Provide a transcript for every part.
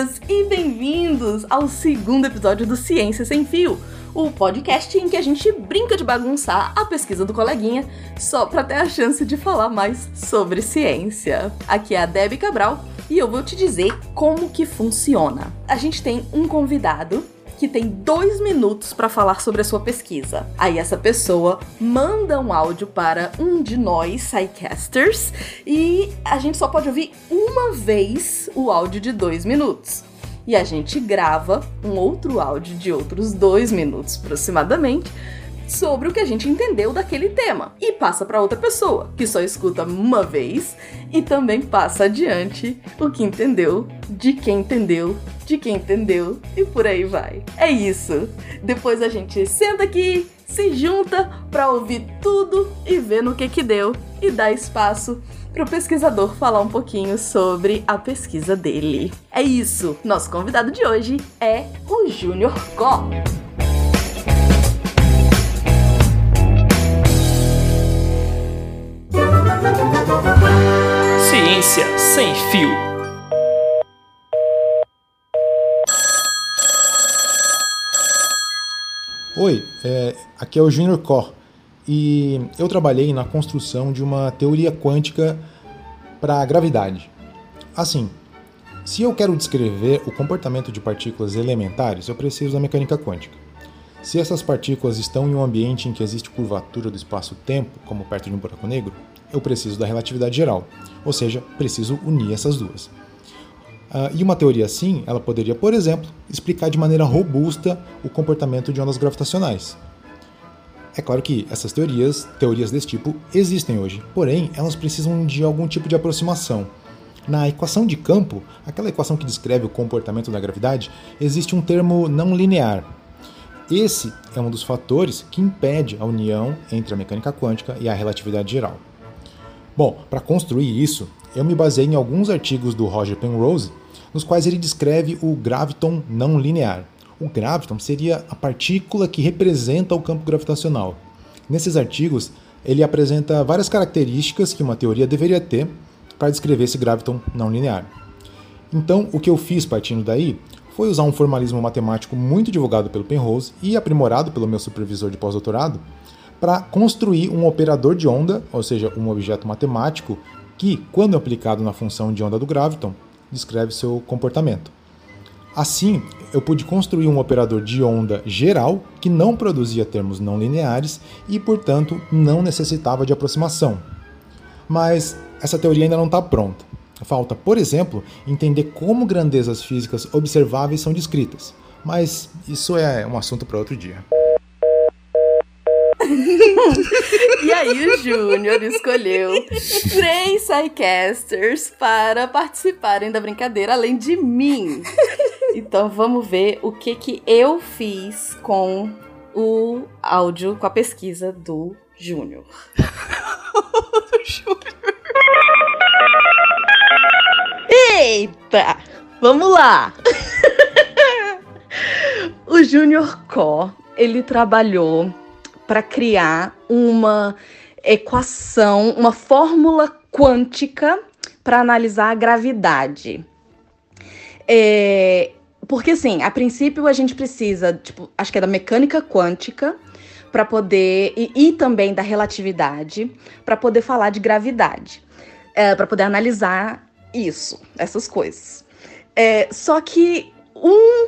bem-vindas e bem-vindos ao segundo episódio do Ciência Sem Fio, o podcast em que a gente brinca de bagunçar a pesquisa do coleguinha só para ter a chance de falar mais sobre ciência. Aqui é a Debbie Cabral e eu vou te dizer como que funciona. A gente tem um convidado que tem dois minutos para falar sobre a sua pesquisa. Aí essa pessoa manda um áudio para um de nós, Psycasters, e a gente só pode ouvir uma vez o áudio de dois minutos. E a gente grava um outro áudio de outros dois minutos aproximadamente sobre o que a gente entendeu daquele tema e passa para outra pessoa que só escuta uma vez e também passa adiante o que entendeu, de quem entendeu, de quem entendeu e por aí vai. É isso. Depois a gente senta aqui, se junta para ouvir tudo e ver no que que deu e dá espaço para o pesquisador falar um pouquinho sobre a pesquisa dele. É isso. Nosso convidado de hoje é o Júnior Có. Ciência sem fio. Oi, é, aqui é o Junior Cor e eu trabalhei na construção de uma teoria quântica para a gravidade. Assim, se eu quero descrever o comportamento de partículas elementares, eu preciso da mecânica quântica. Se essas partículas estão em um ambiente em que existe curvatura do espaço-tempo, como perto de um buraco negro, eu preciso da relatividade geral, ou seja, preciso unir essas duas. Uh, e uma teoria assim, ela poderia, por exemplo, explicar de maneira robusta o comportamento de ondas gravitacionais. É claro que essas teorias, teorias desse tipo, existem hoje, porém elas precisam de algum tipo de aproximação. Na equação de campo, aquela equação que descreve o comportamento da gravidade, existe um termo não linear. Esse é um dos fatores que impede a união entre a mecânica quântica e a relatividade geral. Bom, para construir isso, eu me baseei em alguns artigos do Roger Penrose, nos quais ele descreve o graviton não linear. O graviton seria a partícula que representa o campo gravitacional. Nesses artigos, ele apresenta várias características que uma teoria deveria ter para descrever esse graviton não linear. Então, o que eu fiz partindo daí foi usar um formalismo matemático muito divulgado pelo Penrose e aprimorado pelo meu supervisor de pós-doutorado para construir um operador de onda, ou seja, um objeto matemático que, quando aplicado na função de onda do graviton, descreve seu comportamento. Assim, eu pude construir um operador de onda geral que não produzia termos não lineares e, portanto, não necessitava de aproximação. Mas essa teoria ainda não está pronta. Falta, por exemplo, entender como grandezas físicas observáveis são descritas. Mas isso é um assunto para outro dia. e aí o Júnior escolheu três sidecasters para participarem da brincadeira, além de mim. Então vamos ver o que que eu fiz com o áudio, com a pesquisa do Júnior. Eita! Vamos lá! o Júnior Có, ele trabalhou para criar uma equação, uma fórmula quântica para analisar a gravidade. É, porque, assim, a princípio a gente precisa, tipo, acho que é da mecânica quântica para poder. E, e, também da relatividade, para poder falar de gravidade. É, para poder analisar isso, essas coisas. É, só que um.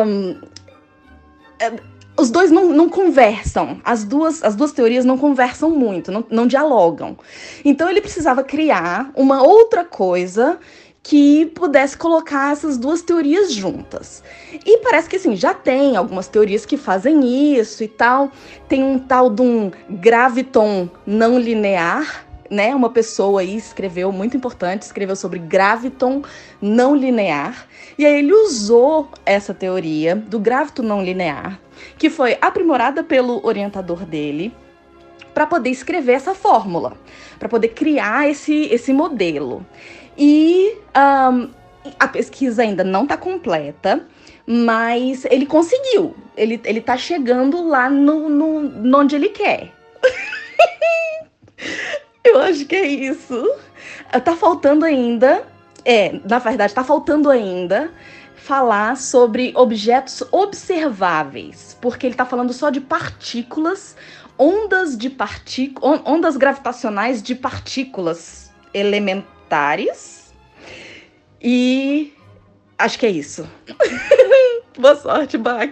um os dois não, não, conversam, as duas, as duas teorias não conversam muito, não, não dialogam. Então ele precisava criar uma outra coisa que pudesse colocar essas duas teorias juntas. E parece que assim, já tem algumas teorias que fazem isso e tal. Tem um tal de um graviton não linear, né? Uma pessoa aí escreveu, muito importante, escreveu sobre graviton não linear. E aí ele usou essa teoria do graviton não linear que foi aprimorada pelo orientador dele para poder escrever essa fórmula, para poder criar esse, esse modelo. E um, a pesquisa ainda não está completa, mas ele conseguiu. Ele, ele tá chegando lá no, no, no onde ele quer. Eu acho que é isso. Tá faltando ainda É, na verdade, está faltando ainda falar sobre objetos observáveis, porque ele está falando só de partículas, ondas de partículas, ondas gravitacionais de partículas elementares. E acho que é isso. Boa sorte, Bach.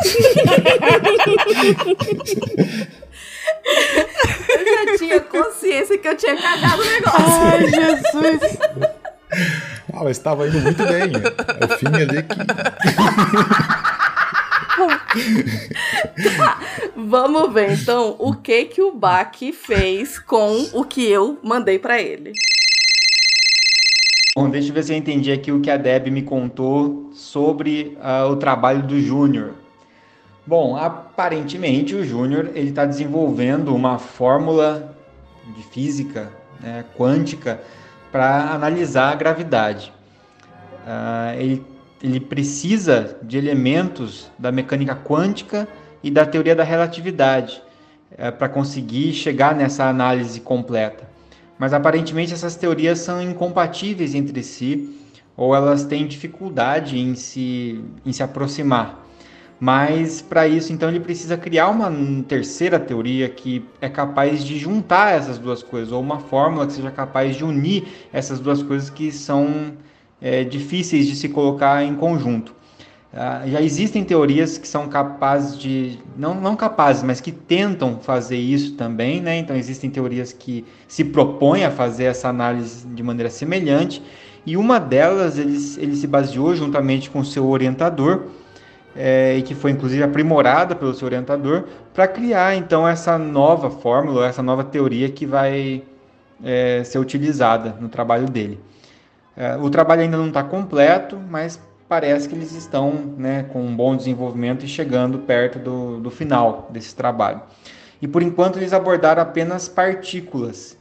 eu já tinha consciência que eu tinha cagado o negócio. Ai, Jesus. Ah, mas estava indo muito bem. É o fim ali que. tá, vamos ver então o que que o Bach fez com o que eu mandei para ele. Bom, deixa eu ver se eu entendi aqui o que a Deb me contou sobre uh, o trabalho do Júnior. Bom, aparentemente o Júnior ele está desenvolvendo uma fórmula de física né, quântica para analisar a gravidade. Uh, ele, ele precisa de elementos da mecânica quântica e da teoria da relatividade uh, para conseguir chegar nessa análise completa. Mas aparentemente essas teorias são incompatíveis entre si ou elas têm dificuldade em se, em se aproximar. Mas para isso, então, ele precisa criar uma terceira teoria que é capaz de juntar essas duas coisas, ou uma fórmula que seja capaz de unir essas duas coisas que são é, difíceis de se colocar em conjunto. Uh, já existem teorias que são capazes de, não, não capazes, mas que tentam fazer isso também, né? Então existem teorias que se propõem a fazer essa análise de maneira semelhante, e uma delas ele, ele se baseou juntamente com seu orientador, é, e que foi inclusive aprimorada pelo seu orientador, para criar então essa nova fórmula, essa nova teoria que vai é, ser utilizada no trabalho dele. É, o trabalho ainda não está completo, mas parece que eles estão né, com um bom desenvolvimento e chegando perto do, do final desse trabalho. E por enquanto eles abordaram apenas partículas.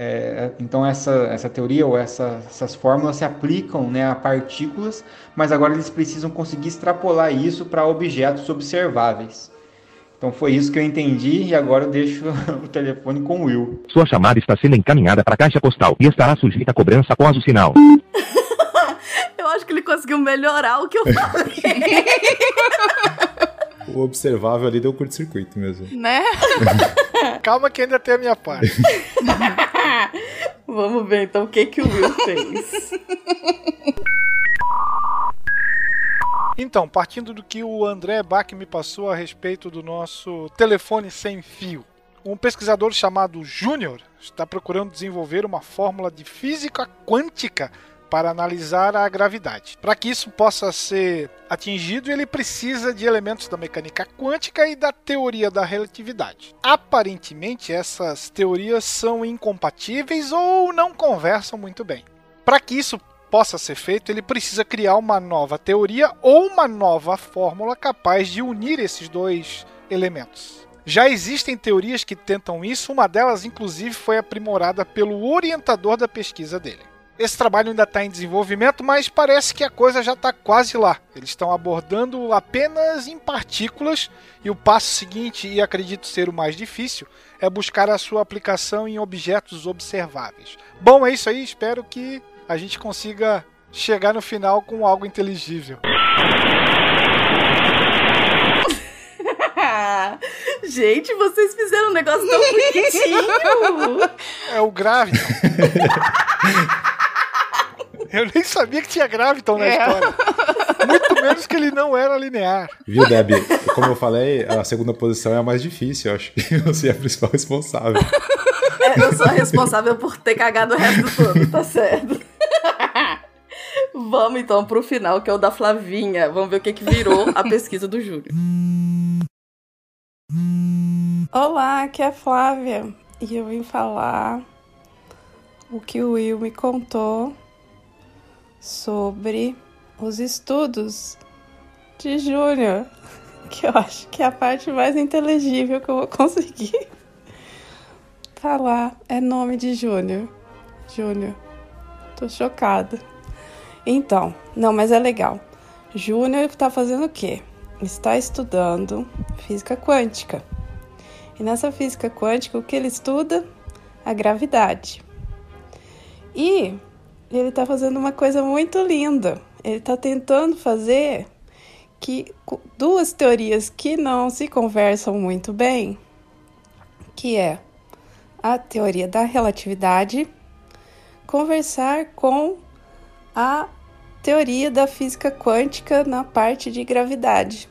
É, então essa, essa teoria ou essa, essas fórmulas se aplicam né, a partículas, mas agora eles precisam conseguir extrapolar isso para objetos observáveis. Então foi isso que eu entendi e agora eu deixo o telefone com o Will. Sua chamada está sendo encaminhada para a caixa postal e estará sujeita a cobrança após o sinal. eu acho que ele conseguiu melhorar o que eu falei. o observável ali deu curto-circuito mesmo. Né? Calma que ainda tem a minha parte. Vamos ver então o que, que o Will fez. Então, partindo do que o André Bach me passou a respeito do nosso telefone sem fio. Um pesquisador chamado Júnior está procurando desenvolver uma fórmula de física quântica para analisar a gravidade. Para que isso possa ser atingido, ele precisa de elementos da mecânica quântica e da teoria da relatividade. Aparentemente, essas teorias são incompatíveis ou não conversam muito bem. Para que isso possa ser feito, ele precisa criar uma nova teoria ou uma nova fórmula capaz de unir esses dois elementos. Já existem teorias que tentam isso, uma delas, inclusive, foi aprimorada pelo orientador da pesquisa dele. Esse trabalho ainda está em desenvolvimento, mas parece que a coisa já está quase lá. Eles estão abordando apenas em partículas e o passo seguinte, e acredito ser o mais difícil, é buscar a sua aplicação em objetos observáveis. Bom, é isso aí. Espero que a gente consiga chegar no final com algo inteligível. Gente, vocês fizeram um negócio tão bonitinho! É o grave. Eu nem sabia que tinha Graviton na é. história. Muito menos que ele não era linear. Viu, Deb? Como eu falei, a segunda posição é a mais difícil. Eu acho que você é a principal responsável. É, eu sou a responsável por ter cagado o resto todo, tá certo. Vamos então pro final, que é o da Flavinha. Vamos ver o que, que virou a pesquisa do Júlio. Olá, aqui é a Flávia. E eu vim falar o que o Will me contou sobre os estudos de Júnior, que eu acho que é a parte mais inteligível que eu vou conseguir falar é nome de Júnior. Júnior. Tô chocada. Então, não, mas é legal. Júnior está fazendo o quê? Está estudando física quântica. E nessa física quântica, o que ele estuda? A gravidade. E ele tá fazendo uma coisa muito linda. Ele tá tentando fazer que duas teorias que não se conversam muito bem, que é a teoria da relatividade, conversar com a teoria da física quântica na parte de gravidade.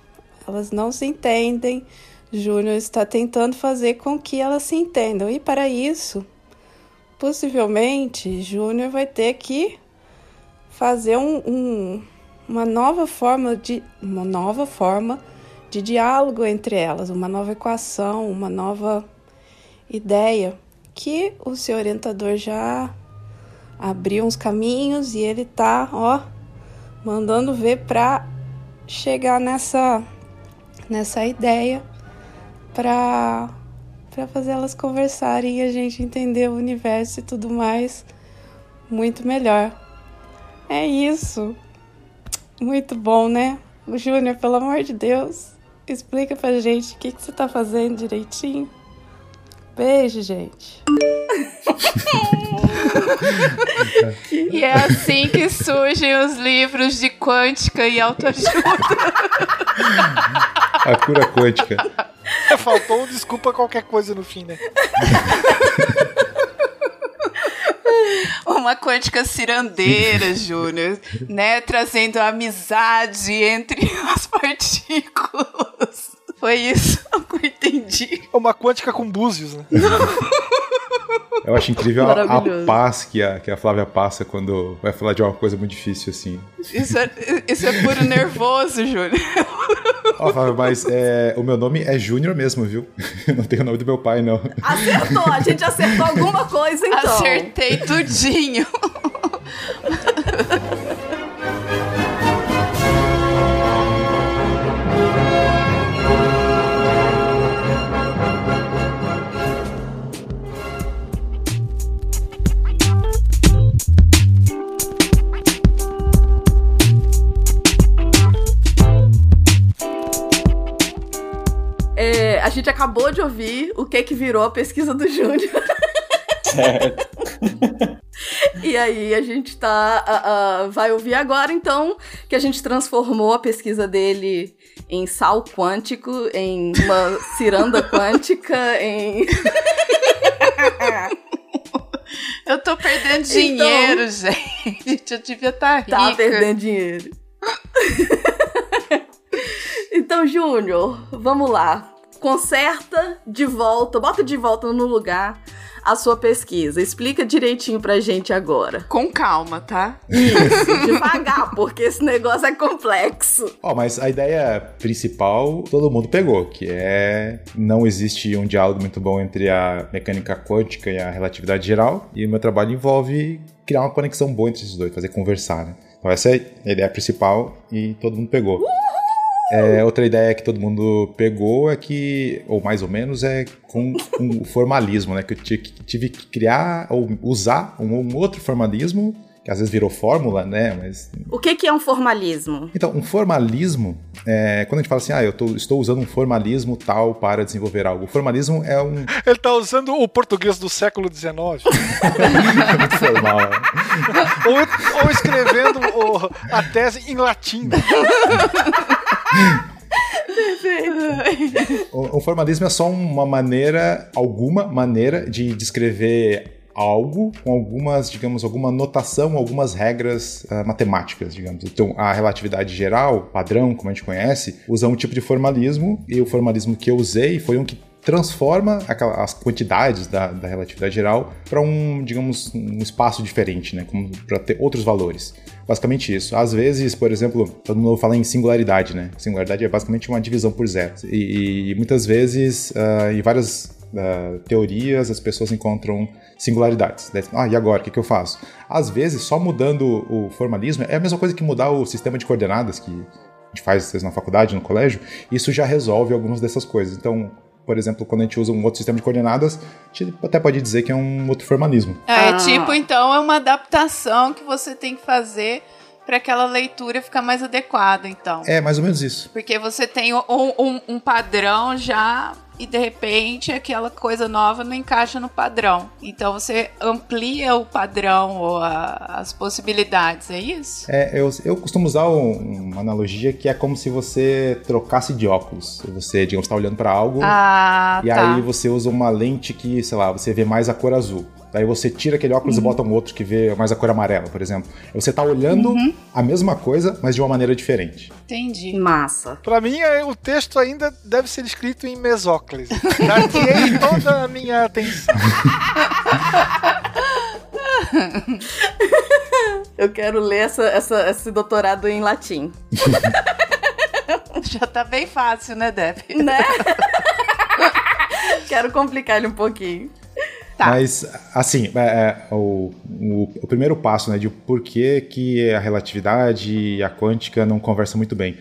Elas não se entendem. Júnior está tentando fazer com que elas se entendam. E para isso, possivelmente, Júnior vai ter que fazer um, um, uma nova forma de uma nova forma de diálogo entre elas, uma nova equação, uma nova ideia que o seu orientador já abriu uns caminhos e ele tá, ó, mandando ver para chegar nessa nessa ideia para para fazer elas conversarem e a gente entender o universo e tudo mais muito melhor. É isso. Muito bom, né? O Júnior, pelo amor de Deus, explica pra gente o que, que você tá fazendo direitinho. Beijo, gente. e é assim que surgem os livros de quântica e autoajuda. A cura quântica. Faltou um desculpa qualquer coisa no fim, né? Uma quântica cirandeira, Júnior, né? Trazendo amizade entre as partículas. Foi isso que eu entendi. Uma quântica com búzios, né? Eu acho incrível a, a, paz que a, que a Flávia passa quando vai falar de uma coisa muito difícil assim. Isso é, isso é puro nervoso, Júnior. Ó, Flávia, mas é, o meu nome é Júnior mesmo, viu? Não tem o nome do meu pai, não. Acertou, a gente acertou alguma coisa então. Acertei tudinho. Gente acabou de ouvir o que que virou a pesquisa do Júnior. Certo. e aí a gente tá. Uh, uh, vai ouvir agora, então, que a gente transformou a pesquisa dele em sal quântico, em uma ciranda quântica, em. Eu tô perdendo então, dinheiro, então, gente. Eu devia estar tá, tá rica. Tá perdendo dinheiro. então, Júnior, vamos lá conserta de volta, bota de volta no lugar a sua pesquisa. Explica direitinho pra gente agora. Com calma, tá? Isso, devagar, porque esse negócio é complexo. Ó, oh, mas a ideia principal todo mundo pegou, que é não existe um diálogo muito bom entre a mecânica quântica e a relatividade geral, e o meu trabalho envolve criar uma conexão boa entre esses dois, fazer conversar, né? Então essa é a ideia principal e todo mundo pegou. Uh! É, outra ideia que todo mundo pegou é que, ou mais ou menos, é com, o formalismo, né? Que eu tive que criar ou usar um, um, outro formalismo, que às vezes virou fórmula, né? Mas... O que, que é um formalismo? Então, um formalismo, é, quando a gente fala assim, ah, eu tô, estou usando um formalismo tal para desenvolver algo. O formalismo é um. Ele está usando o português do século XIX. é muito formal. Né? ou, ou escrevendo o, a tese em latim. o, o formalismo é só uma maneira, alguma maneira de descrever algo com algumas, digamos, alguma notação, algumas regras uh, matemáticas, digamos. Então, a relatividade geral, padrão, como a gente conhece, usa um tipo de formalismo e o formalismo que eu usei foi um que transforma as quantidades da, da relatividade geral para um, digamos, um espaço diferente, né? Para ter outros valores. Basicamente isso. Às vezes, por exemplo, todo mundo fala em singularidade, né? Singularidade é basicamente uma divisão por zero. E, e muitas vezes, uh, em várias uh, teorias, as pessoas encontram singularidades. Ah, e agora? O que, que eu faço? Às vezes, só mudando o formalismo é a mesma coisa que mudar o sistema de coordenadas que a gente faz na faculdade, no colégio, isso já resolve algumas dessas coisas. Então, por exemplo, quando a gente usa um outro sistema de coordenadas, a gente até pode dizer que é um outro formalismo. É, ah. tipo, então é uma adaptação que você tem que fazer para aquela leitura ficar mais adequada, então. É, mais ou menos isso. Porque você tem um, um, um padrão já e de repente aquela coisa nova não encaixa no padrão. Então você amplia o padrão ou a, as possibilidades, é isso? É, eu, eu costumo usar um, uma analogia que é como se você trocasse de óculos. Você, digamos, está olhando para algo ah, e tá. aí você usa uma lente que, sei lá, você vê mais a cor azul. Daí você tira aquele óculos uhum. e bota um outro que vê mais a cor amarela, por exemplo. Você tá olhando uhum. a mesma coisa, mas de uma maneira diferente. Entendi. Massa. Pra mim, é, o texto ainda deve ser escrito em mesóclise. Datiei toda a minha atenção. Eu quero ler essa, essa, esse doutorado em latim. Já tá bem fácil, né, Deb? Né? quero complicar ele um pouquinho. Tá. Mas, assim, é, é, o, o, o, primeiro passo, né, de por que, que a relatividade e a quântica não conversam muito bem.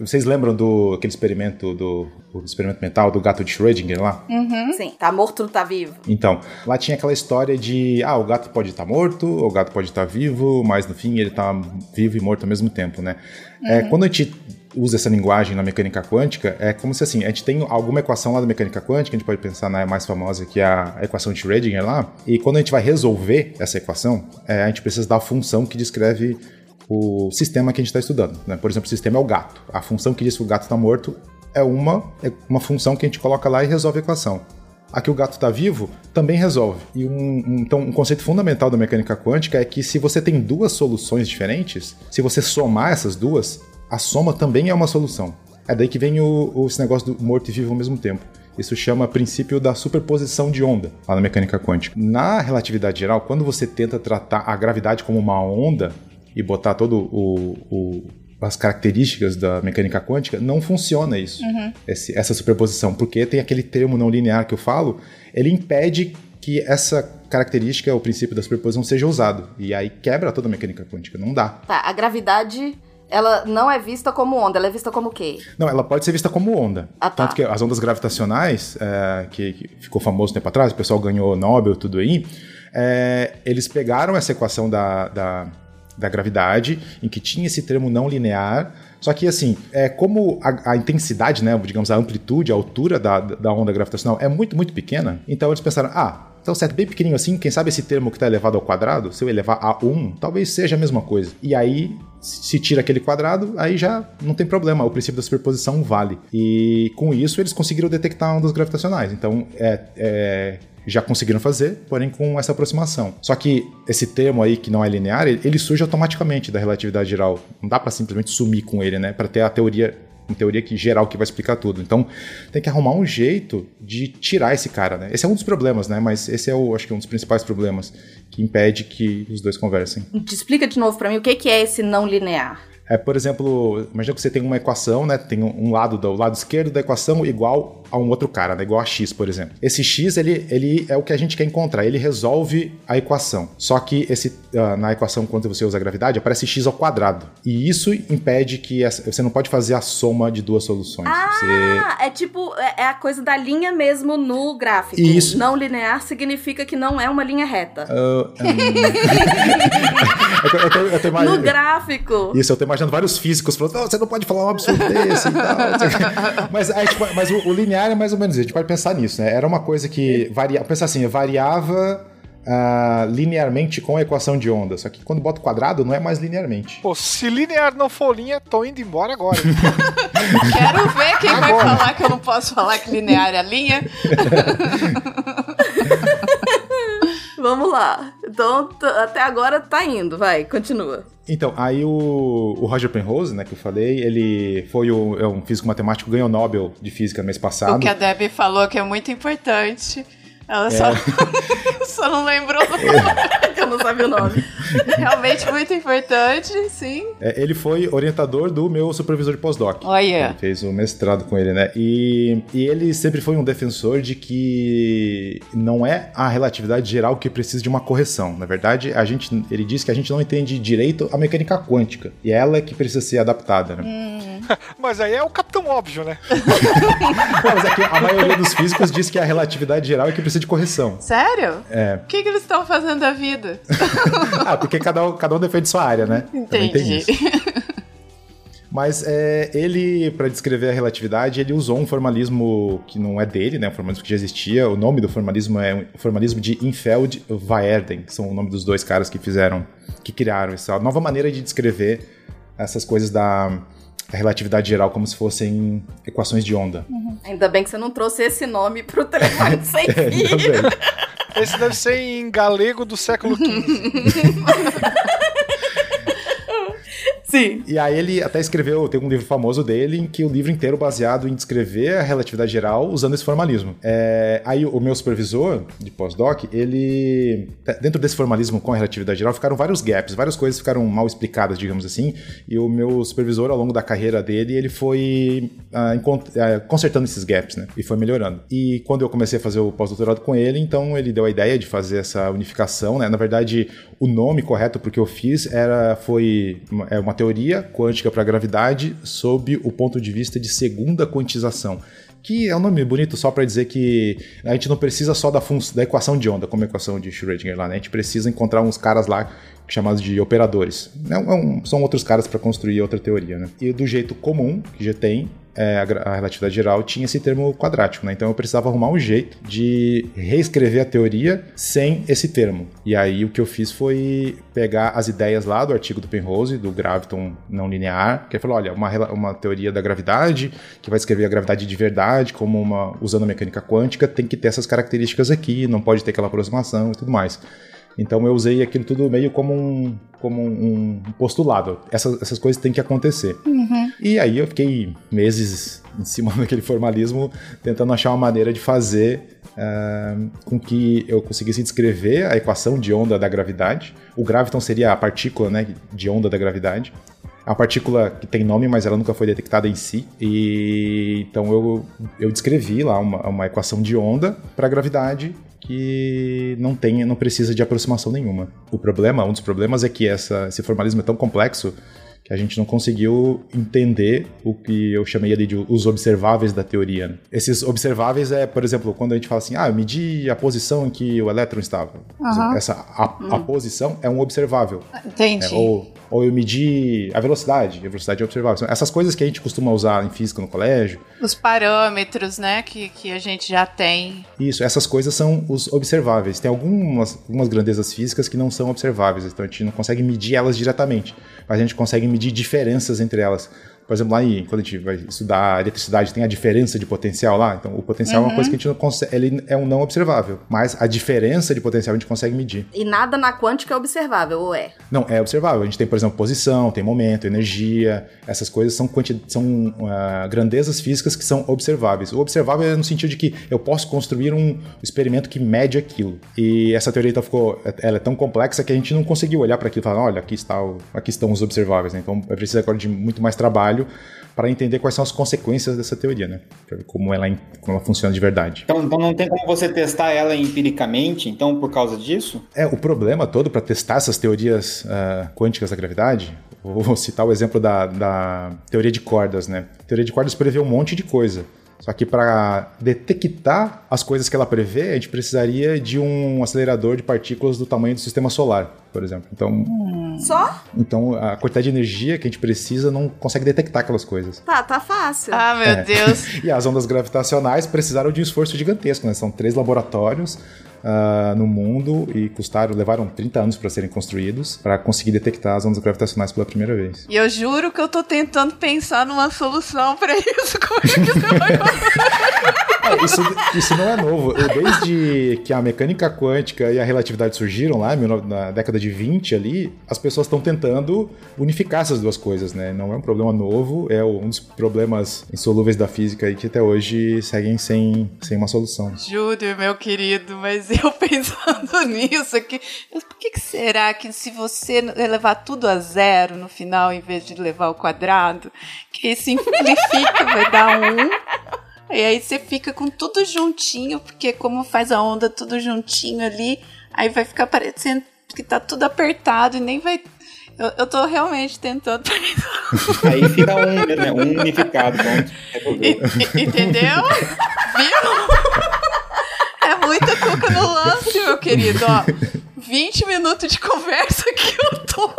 Vocês lembram do aquele experimento do, do experimento mental do gato de Schrödinger lá? Uhum. Sim, tá morto ou tá vivo. Então, lá tinha aquela história de ah, o gato pode estar tá morto, o gato pode estar tá vivo, mas no fim ele tá vivo e morto ao mesmo tempo, né? É, uhum. É, quando a gente usa essa linguagem na mecânica quântica, é como se assim, a gente tem alguma equação lá da mecânica quântica, a gente pode pensar na mais famosa, que é a equação de Schrödinger lá, e quando a gente vai resolver essa equação, é, a gente precisa da função que descreve o sistema que a gente está estudando. Né? Por exemplo, o sistema é o gato. A função que diz que o gato está morto é uma, é uma função que a gente coloca lá e resolve a equação. Aqui o gato está vivo também resolve. E um, um, então, um conceito fundamental da mecânica quântica é que se você tem duas soluções diferentes, se você somar essas duas, a soma também é uma solução. É daí que vem o, o, esse negócio do morto e vivo ao mesmo tempo. Isso chama princípio da superposição de onda, lá na mecânica quântica. Na relatividade geral, quando você tenta tratar a gravidade como uma onda e botar todo o, o as características da mecânica quântica, não funciona isso, uhum. esse, essa superposição, porque tem aquele termo não linear que eu falo, ele impede que essa característica, o princípio da superposição, seja usado. E aí quebra toda a mecânica quântica, não dá. Tá, a gravidade ela não é vista como onda, ela é vista como o quê? Não, ela pode ser vista como onda. Ah, tá. Tanto que as ondas gravitacionais, é, que, que, ficou famoso tempo atrás, o pessoal ganhou Nobel, tudo aí, é, eles pegaram essa equação da, da, da, gravidade, em que tinha esse termo não linear, só que, assim, é, como a, a, intensidade, né, digamos, a amplitude, a altura da, da onda gravitacional é muito, muito pequena, então eles pensaram, ah, então, certo, bem pequenininho assim, quem sabe esse termo que está elevado ao quadrado, se eu elevar a 1, talvez seja a mesma coisa. E aí, se tira aquele quadrado, aí já não tem problema, o princípio da superposição vale. E com isso, eles conseguiram detectar ondas gravitacionais. Então, é, é já conseguiram fazer, porém com essa aproximação. Só que esse termo aí que não é linear, ele surge automaticamente da relatividade geral. Não dá para simplesmente sumir com ele, né? Para ter a teoria uma teoria que geral que vai explicar tudo. Então, tem que arrumar um jeito de tirar esse cara, né? Esse é um dos problemas, né? Mas esse é o, acho que um dos principais problemas que impede que os dois conversem. Explica de novo para mim o que é esse não linear. É, por exemplo, imagina que você tem uma equação, né? Tem um lado do lado esquerdo da equação igual a um outro cara, né? Igual a x, por exemplo. Esse x, ele, ele é o que a gente quer encontrar. Ele resolve a equação. Só que esse, uh, na equação, quando você usa a gravidade, aparece x ao quadrado. E isso impede que essa, você não pode fazer a soma de duas soluções. Ah, você... é tipo, é, é a coisa da linha mesmo no gráfico. Isso. Não linear significa que não é uma linha reta. Uh, um... eu, tô, eu tô. No gráfico. Isso, eu tô imaginando vários físicos falando, oh, você não pode falar um absurdo desse e tal. mas, aí, tipo, mas o, o linear é mais ou menos isso. A gente pode pensar nisso, né? Era uma coisa que varia, pensar assim, variava uh, linearmente com a equação de onda. Só que quando bota o quadrado, não é mais linearmente. Pô, se linear não for linha, tô indo embora agora. Quero ver quem agora. vai falar que eu não posso falar que linear é linha. Vamos lá. Então, até agora tá indo, vai, continua. Então, aí o, o, Roger Penrose, né, que eu falei, ele foi o, é um físico matemático, ganhou Nobel de Física no mês passado. O que a Debbie falou que é muito importante. Ela só, é. só não lembrou do nome. eu não sabia o nome. Realmente muito importante, sim. É, ele foi orientador do meu supervisor de pós-doc. Oh, yeah. Ele fez o mestrado com ele, né? E, e ele sempre foi um defensor de que não é a relatividade geral que precisa de uma correção. Na verdade, a gente, ele diz que a gente não entende direito a mecânica quântica. E ela é que precisa ser adaptada, né? Hum. Mas aí é o capitão óbvio, né? mas aqui a maioria dos físicos diz que a relatividade geral é que precisa de correção. Sério? É. O que, que eles estão fazendo da vida? ah, porque cada um, cada um defende sua área, né? Entendi. Mas é, ele, para descrever a relatividade, ele usou um formalismo que não é dele, né? Um formalismo que já existia. O nome do formalismo é o formalismo de Infeld Weierden, que são o nome dos dois caras que fizeram, que criaram essa nova maneira de descrever essas coisas da relatividade geral como se fossem equações de onda. Ainda bem que você não trouxe esse nome pro telefone sem fio. Esse deve ser em galego do século XV. Sim. E aí ele até escreveu, tem um livro famoso dele, em que o livro inteiro baseado em descrever a relatividade geral usando esse formalismo. É, aí o meu supervisor de pós-doc, ele, dentro desse formalismo com a relatividade geral, ficaram vários gaps, várias coisas ficaram mal explicadas, digamos assim, e o meu supervisor, ao longo da carreira dele, ele foi ah, ah, consertando esses gaps, né, e foi melhorando. E quando eu comecei a fazer o pós-doutorado com ele, então ele deu a ideia de fazer essa unificação, né, na verdade, o nome correto porque eu fiz era, foi é uma teoria quântica para a gravidade sob o ponto de vista de segunda quantização. Que é um nome bonito só para dizer que a gente não precisa só da, da equação de onda, como a equação de Schrödinger lá, né? A gente precisa encontrar uns caras lá chamados de operadores. É um, são outros caras para construir outra teoria, né? E do jeito comum que já tem, é, a, a, relatividade geral tinha esse termo quadrático, né? Então eu precisava arrumar um jeito de reescrever a teoria sem esse termo. E aí o que eu fiz foi pegar as ideias lá do artigo do Penrose, do graviton não linear, que ele falou, olha, uma, uma teoria da gravidade, que vai escrever a gravidade de verdade, como uma usando a mecânica quântica, tem que ter essas características aqui, não pode ter aquela aproximação e tudo mais. Então eu usei aquilo tudo meio como um, como um postulado. Essas, essas coisas têm que acontecer. Uhum. E aí eu fiquei meses em cima daquele formalismo, tentando achar uma maneira de fazer uh, com que eu conseguisse descrever a equação de onda da gravidade. O graviton seria a partícula né, de onda da gravidade. Uma partícula que tem nome, mas ela nunca foi detectada em si. E então eu, eu descrevi lá uma, uma equação de onda para a gravidade que não tem, não precisa de aproximação nenhuma. O problema, um dos problemas é que essa, esse formalismo é tão complexo que a gente não conseguiu entender o que eu chamei ali de os observáveis da teoria. Esses observáveis é, por exemplo, quando a gente fala assim, ah, eu medi a posição em que o elétron estava. Uhum. Essa, a, a, hum. posição é um observável. Entendi. É, ou, ou eu medi a velocidade, a velocidade é observável. Essas coisas que a gente costuma usar em física no colégio. Os parâmetros, né, que, que a gente já tem. Isso, essas coisas são os observáveis. Tem algumas, algumas grandezas físicas que não são observáveis, então a gente não consegue medir elas diretamente, mas a gente consegue medir medir diferenças entre elas. Por exemplo, lá em, quando a gente vai estudar eletricidade, tem a diferença de potencial lá. Então, o potencial uhum. é uma coisa que a gente não consegue. Ele é um não observável. Mas a diferença de potencial a gente consegue medir. E nada na quântica é observável, ou é? Não, é observável. A gente tem, por exemplo, posição, tem momento, energia. Essas coisas são, são uh, grandezas físicas que são observáveis. O observável é no sentido de que eu posso construir um experimento que mede aquilo. E essa teoria então, ficou. Ela é tão complexa que a gente não conseguiu olhar para aquilo e falar: olha, aqui, está o, aqui estão os observáveis. Né? Então, é preciso agora de muito mais trabalho trabalho para entender quais são as consequências dessa teoria, né? Como ela, como ela funciona de verdade. Então, então não tem como você testar ela empiricamente, então, por causa disso? É, o problema todo para testar essas teorias uh, quânticas da gravidade, vou citar o exemplo da, da teoria de cordas, né? A teoria de cordas prevê um monte de coisa. Só que para detectar as coisas que ela prevê, a gente precisaria de um acelerador de partículas do tamanho do sistema solar, por exemplo. Então, hum. só? Então a quantidade de energia que a gente precisa não consegue detectar aquelas coisas. Tá, tá fácil. Ah, meu é. Deus. e as ondas gravitacionais precisaram de um esforço gigantesco, né? São três laboratórios uh, no mundo e custaram, levaram 30 anos para serem construídos para conseguir detectar as ondas gravitacionais pela primeira vez. E eu juro que eu tô tentando pensar numa solução para isso. Como é que você vai isso, isso não é novo. Desde que a mecânica quântica e a relatividade surgiram lá na década de 20 ali, as pessoas estão tentando unificar essas duas coisas, né? Não é um problema novo, é um dos problemas insolúveis da física e que até hoje seguem sem, sem uma solução. Júlio, meu querido, mas eu pensando nisso aqui, por que, que será que se você levar tudo a zero no final, em vez de levar o quadrado, que simplifica, vai dar um e aí você fica com tudo juntinho, porque como faz a onda tudo juntinho ali, aí vai ficar parecendo que tá tudo apertado e nem vai. Eu, eu tô realmente tentando. aí fica um, né? Um unificado. entendeu? Viu? É muita cuca no lance, meu querido. Ó, 20 minutos de conversa que eu tô.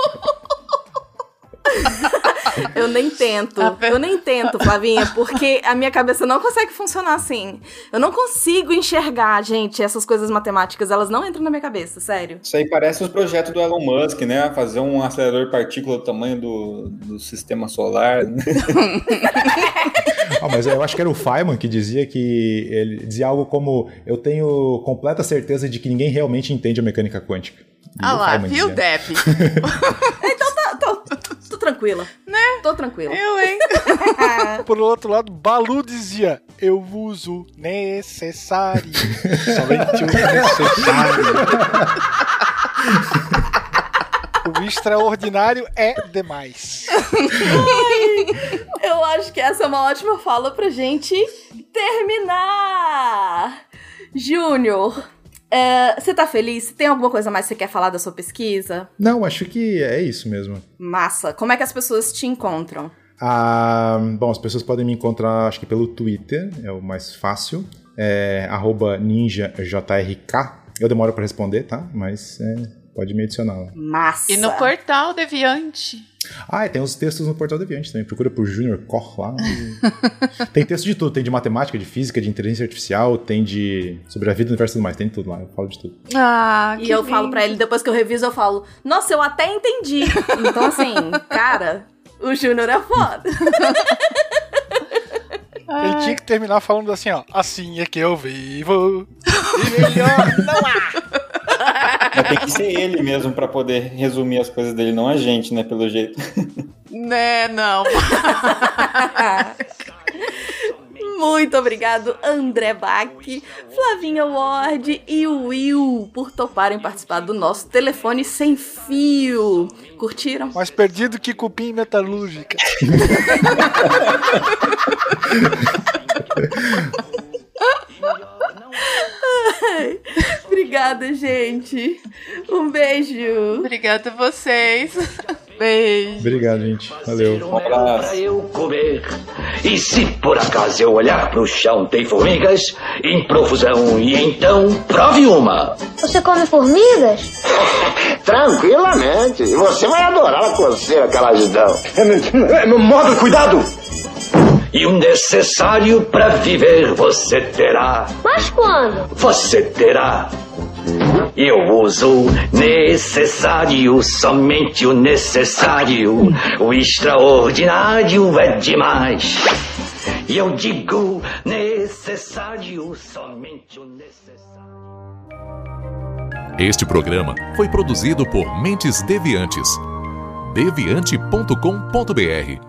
Eu nem tento. Eu nem tento, Flavinha, porque a minha cabeça não consegue funcionar assim. Eu não consigo enxergar, gente, essas coisas matemáticas. Elas não entram na minha cabeça, sério. Isso aí parece os projetos do Elon Musk, né? Fazer um acelerador de partícula do tamanho do, do sistema solar. Né? Ah, mas eu acho que era o Feynman que dizia que ele dizia algo como eu tenho completa certeza de que ninguém realmente entende a mecânica quântica. Ah lá, viu, Deb? então tranquila. Né? Tô tranquila. Eu, hein? Por outro lado, Balu dizia: Eu uso necessário. Somente o necessário. o extraordinário é demais. Eu acho que essa é uma ótima fala pra gente terminar. Júnior, é, você tá feliz? Tem alguma coisa mais que você quer falar da sua pesquisa? Não, acho que é isso mesmo. Massa. Como é que as pessoas te encontram? Ah, bom, as pessoas podem me encontrar, acho que pelo Twitter, é o mais fácil. É, ninjajrk. Eu demoro para responder, tá? Mas é, pode me adicionar lá. Massa. E no portal Deviante. Ah, e tem os textos no Portal Deviante também. Procura por Junior Koch lá. E... tem texto de tudo. Tem de matemática, de física, de inteligência artificial, tem de... sobre a vida, do universo e tudo mais. Tem tudo lá. Eu falo de tudo. Ah, E eu falo pra ele, depois que eu reviso, eu falo, nossa, eu até entendi. Então, assim, cara, o Júnior é foda. Ele tinha que terminar falando assim, ó. Assim é que eu vivo. E melhor não há. Mas tem que ser ele mesmo pra poder resumir as coisas dele, não a gente, né? Pelo jeito. Né, não. Muito obrigado, André Bach, Flavinha Ward e Will por toparem participar do nosso telefone sem fio. Curtiram? Mais perdido que cupim metalúrgica. Ai, Obrigada, gente. Um beijo. Obrigada a vocês. Beijo. Obrigado, gente. Valeu. Um abraço. Eu comer. E se por acaso eu olhar pro chão tem formigas em profusão e então prove uma. Você come formigas? Tranquilamente. E você vai adorar a coceira que elas dão. Modo cuidado! E o necessário pra viver você terá. Mas quando? Você terá. Eu uso necessário, somente o necessário. O extraordinário é demais. E eu digo necessário, somente o necessário. Este programa foi produzido por Mentes Deviantes. deviante.com.br